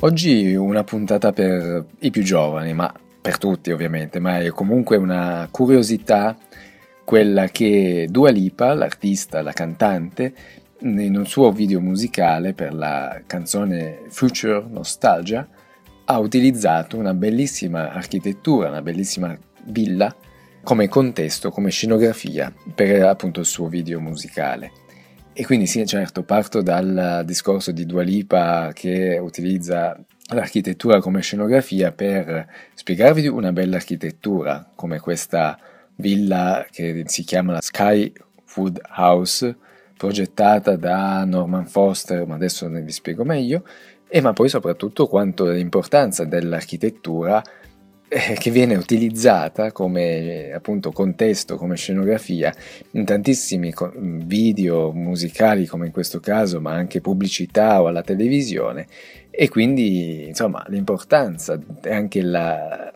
Oggi una puntata per i più giovani, ma per tutti ovviamente, ma è comunque una curiosità quella che Dua Lipa, l'artista, la cantante, in un suo video musicale per la canzone Future Nostalgia ha utilizzato una bellissima architettura, una bellissima villa come contesto, come scenografia per appunto il suo video musicale. E quindi sì, certo, parto dal discorso di Dua Lipa che utilizza l'architettura come scenografia per spiegarvi una bella architettura, come questa villa che si chiama la Sky Food House, progettata da Norman Foster, ma adesso ne vi spiego meglio, e ma poi soprattutto quanto l'importanza dell'architettura che viene utilizzata come appunto contesto, come scenografia in tantissimi video musicali come in questo caso, ma anche pubblicità o alla televisione e quindi insomma l'importanza e anche la,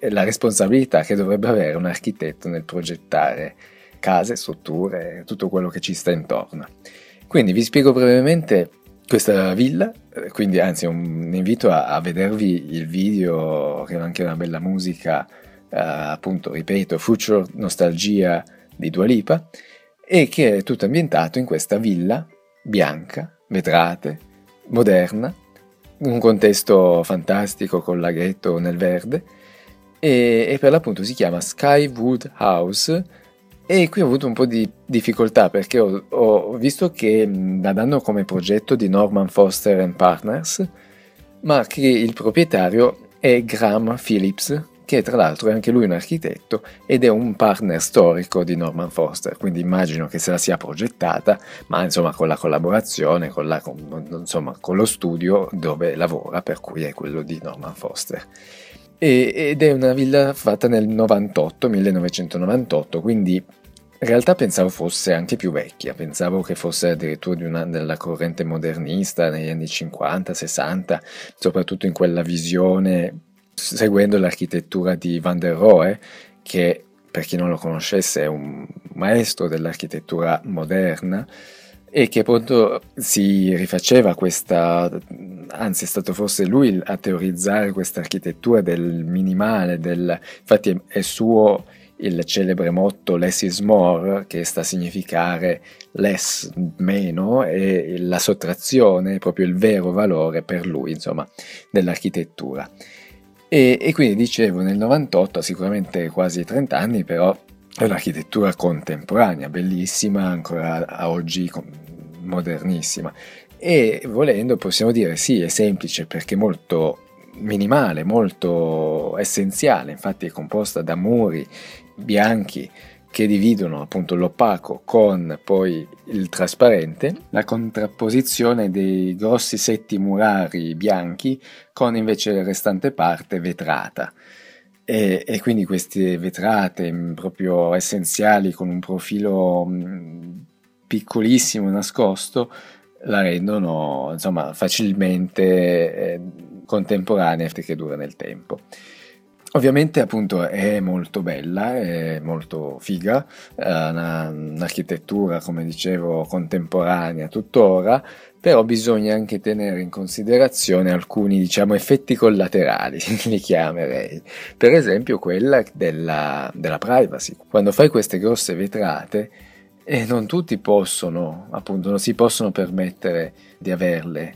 la responsabilità che dovrebbe avere un architetto nel progettare case, strutture, tutto quello che ci sta intorno. Quindi vi spiego brevemente questa villa, eh, quindi anzi un invito a, a vedervi il video che anche una bella musica, eh, appunto ripeto, Future Nostalgia di Dua Lipa, e che è tutto ambientato in questa villa bianca, vetrate, moderna, un contesto fantastico con laghetto nel verde, e, e per l'appunto si chiama Skywood House, e qui ho avuto un po' di difficoltà perché ho, ho visto che la danno come progetto di Norman Foster Partners, ma che il proprietario è Graham Phillips, che tra l'altro è anche lui un architetto ed è un partner storico di Norman Foster, quindi immagino che se la sia progettata, ma insomma con la collaborazione, con, la, con, insomma, con lo studio dove lavora, per cui è quello di Norman Foster. Ed è una villa fatta nel 98, 1998, quindi in realtà pensavo fosse anche più vecchia, pensavo che fosse addirittura di una, della corrente modernista negli anni 50, 60, soprattutto in quella visione seguendo l'architettura di Van der Rohe, che per chi non lo conoscesse è un maestro dell'architettura moderna e che appunto si rifaceva questa, anzi è stato forse lui a teorizzare questa architettura del minimale, del, infatti è suo il celebre motto less is more, che sta a significare less, meno, e la sottrazione è proprio il vero valore per lui, insomma, dell'architettura. E, e quindi dicevo, nel 98, sicuramente quasi 30 anni, però è un'architettura contemporanea, bellissima, ancora a oggi modernissima e volendo possiamo dire sì, è semplice perché molto minimale, molto essenziale, infatti è composta da muri bianchi che dividono appunto l'opaco con poi il trasparente, la contrapposizione dei grossi setti murari bianchi con invece la restante parte vetrata. E, e quindi queste vetrate proprio essenziali con un profilo piccolissimo nascosto la rendono insomma facilmente eh, contemporanea che dura nel tempo. Ovviamente appunto è molto bella, è molto figa, è una, un'architettura come dicevo contemporanea tuttora, però bisogna anche tenere in considerazione alcuni diciamo effetti collaterali, li chiamerei, per esempio quella della, della privacy. Quando fai queste grosse vetrate e non tutti possono, appunto, non si possono permettere di averle,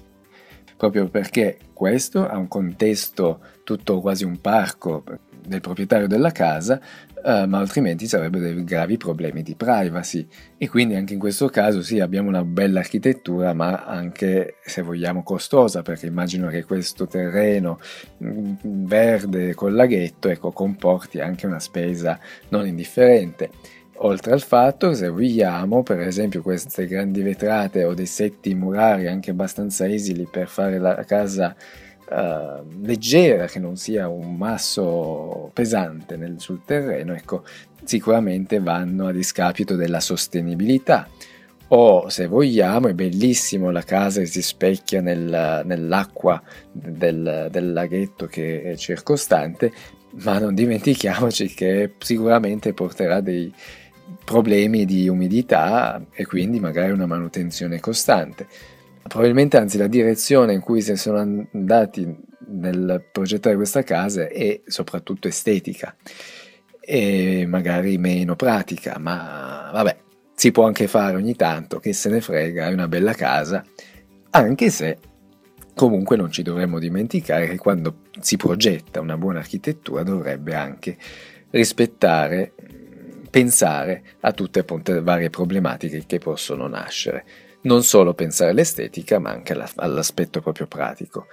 proprio perché questo ha un contesto tutto quasi un parco del proprietario della casa, eh, ma altrimenti sarebbero dei gravi problemi di privacy. E quindi anche in questo caso sì, abbiamo una bella architettura, ma anche se vogliamo costosa, perché immagino che questo terreno mm, verde col laghetto ecco, comporti anche una spesa non indifferente. Oltre al fatto, se vogliamo, per esempio, queste grandi vetrate o dei setti murari anche abbastanza esili per fare la casa uh, leggera, che non sia un masso pesante nel, sul terreno, ecco, sicuramente vanno a discapito della sostenibilità. O se vogliamo, è bellissimo la casa che si specchia nel, nell'acqua del, del laghetto che è circostante, ma non dimentichiamoci che sicuramente porterà dei, problemi di umidità e quindi magari una manutenzione costante. probabilmente anzi la direzione in cui si sono andati nel progettare questa casa è soprattutto estetica e magari meno pratica, ma vabbè, si può anche fare ogni tanto, che se ne frega, è una bella casa, anche se comunque non ci dovremmo dimenticare che quando si progetta una buona architettura dovrebbe anche rispettare, pensare a tutte le varie problematiche che possono nascere non solo pensare all'estetica, ma anche all'aspetto proprio pratico.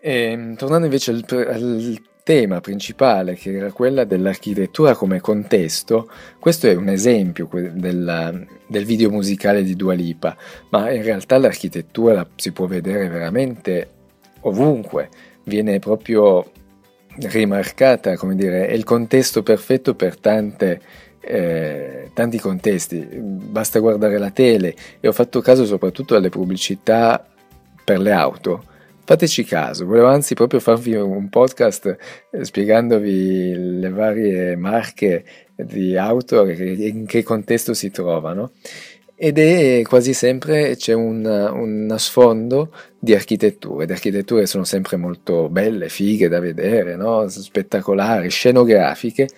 E, ehm, tornando invece al, al tema principale, che era quella dell'architettura come contesto, questo è un esempio del, del video musicale di Dua Lipa, ma in realtà l'architettura si può vedere veramente ovunque, viene proprio rimarcata, come dire, è il contesto perfetto per tante eh, tanti contesti, basta guardare la tele. E ho fatto caso soprattutto alle pubblicità per le auto. Fateci caso, volevo anzi proprio farvi un podcast eh, spiegandovi le varie marche di auto e in che contesto si trovano. Ed è quasi sempre c'è un, un sfondo di architetture, le architetture sono sempre molto belle, fighe da vedere, no? spettacolari, scenografiche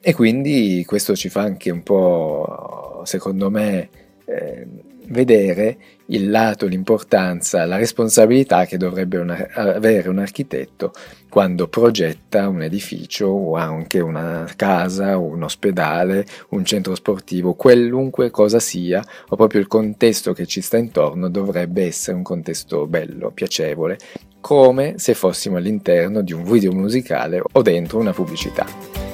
e quindi questo ci fa anche un po', secondo me, eh, vedere il lato, l'importanza, la responsabilità che dovrebbe una, avere un architetto quando progetta un edificio o anche una casa, un ospedale, un centro sportivo, qualunque cosa sia, o proprio il contesto che ci sta intorno dovrebbe essere un contesto bello, piacevole, come se fossimo all'interno di un video musicale o dentro una pubblicità.